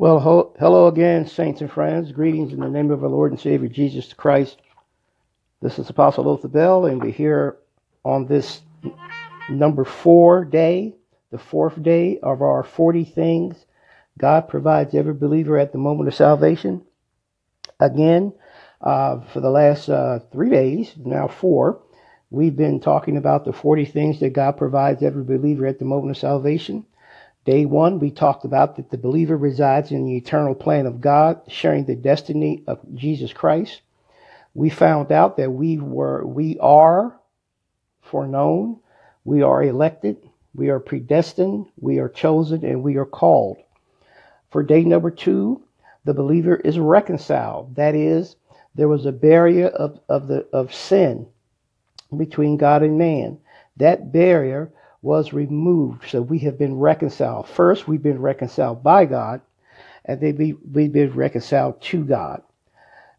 Well, ho- hello again, saints and friends. Greetings in the name of our Lord and Savior Jesus Christ. This is Apostle Lothar Bell, and we're here on this number four day, the fourth day of our 40 things God provides every believer at the moment of salvation. Again, uh, for the last uh, three days, now four, we've been talking about the 40 things that God provides every believer at the moment of salvation. Day one, we talked about that the believer resides in the eternal plan of God, sharing the destiny of Jesus Christ. We found out that we were, we are foreknown, we are elected, we are predestined, we are chosen, and we are called. For day number two, the believer is reconciled. That is, there was a barrier of, of the of sin between God and man. That barrier was removed. So we have been reconciled. First, we've been reconciled by God, and then we, we've been reconciled to God.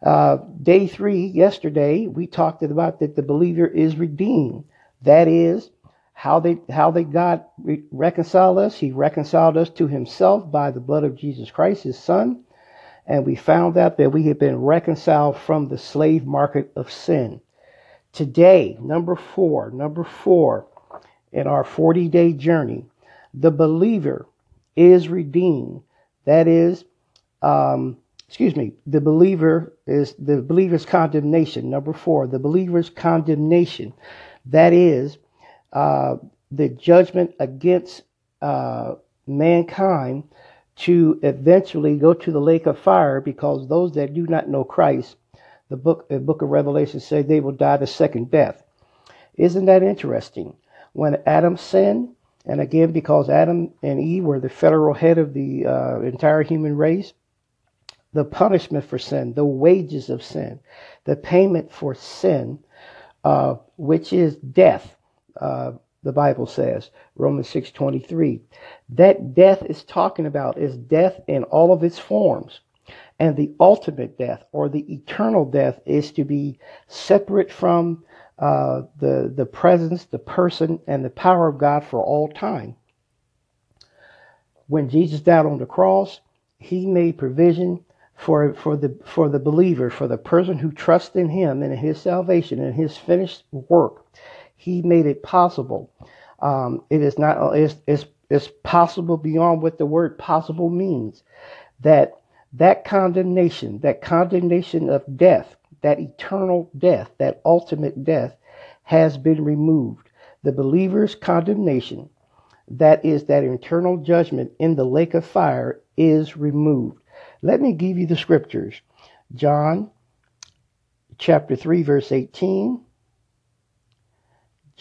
Uh, day three, yesterday, we talked about that the believer is redeemed. That is how they how they God re- reconciled us. He reconciled us to Himself by the blood of Jesus Christ, His Son, and we found out that we have been reconciled from the slave market of sin. Today, number four, number four, in our 40 day journey, the believer is redeemed. That is, um, excuse me, the believer is the believer's condemnation. Number four, the believer's condemnation. That is uh, the judgment against uh, mankind to eventually go to the lake of fire because those that do not know Christ, the book, the book of Revelation says they will die the second death. Isn't that interesting? When Adam sinned, and again, because Adam and Eve were the federal head of the uh, entire human race, the punishment for sin, the wages of sin, the payment for sin, uh, which is death, uh, the Bible says, Romans 6.23. That death is talking about is death in all of its forms. And the ultimate death, or the eternal death, is to be separate from uh, the, the presence, the person, and the power of God for all time. When Jesus died on the cross, he made provision for, for, the, for the believer, for the person who trusts in him and in his salvation and his finished work. He made it possible. Um, it is not, it's, it's, it's possible beyond what the word possible means. That that condemnation, that condemnation of death, that eternal death, that ultimate death, has been removed. The believer's condemnation, that is, that eternal judgment in the lake of fire, is removed. Let me give you the scriptures. John chapter 3, verse 18.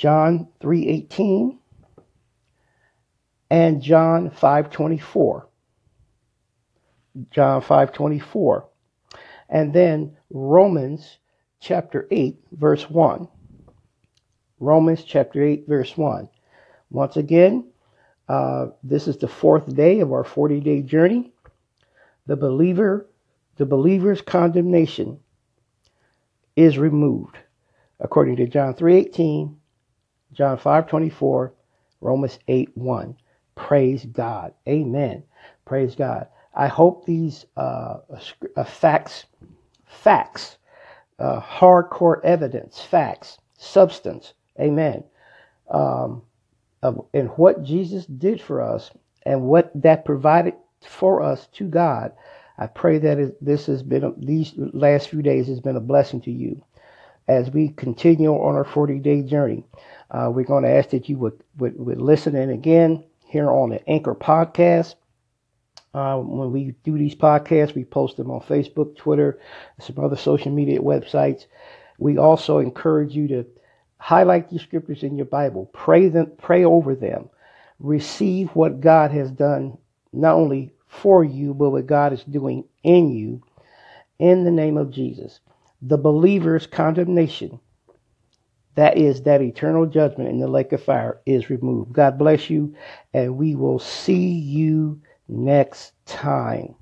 John 3:18 and John 5:24. John 5:24. And then Romans chapter 8 verse 1. Romans chapter 8 verse 1. Once again, uh, this is the fourth day of our 40 day journey. The believer, the believer's condemnation is removed according to John 3:18, John 5:24, Romans 8:1. Praise God. Amen. Praise God. I hope these uh, uh, facts, facts, uh, hardcore evidence, facts, substance, amen, um, of, and what Jesus did for us and what that provided for us to God. I pray that this has been, these last few days has been a blessing to you. As we continue on our 40 day journey, uh, we're going to ask that you would, would, would listen in again here on the Anchor podcast uh, when we do these podcasts, we post them on Facebook, Twitter, some other social media websites. We also encourage you to highlight these scriptures in your Bible, pray them, pray over them, receive what God has done not only for you, but what God is doing in you in the name of Jesus. The believer's condemnation, that is that eternal judgment in the lake of fire, is removed. God bless you, and we will see you next time.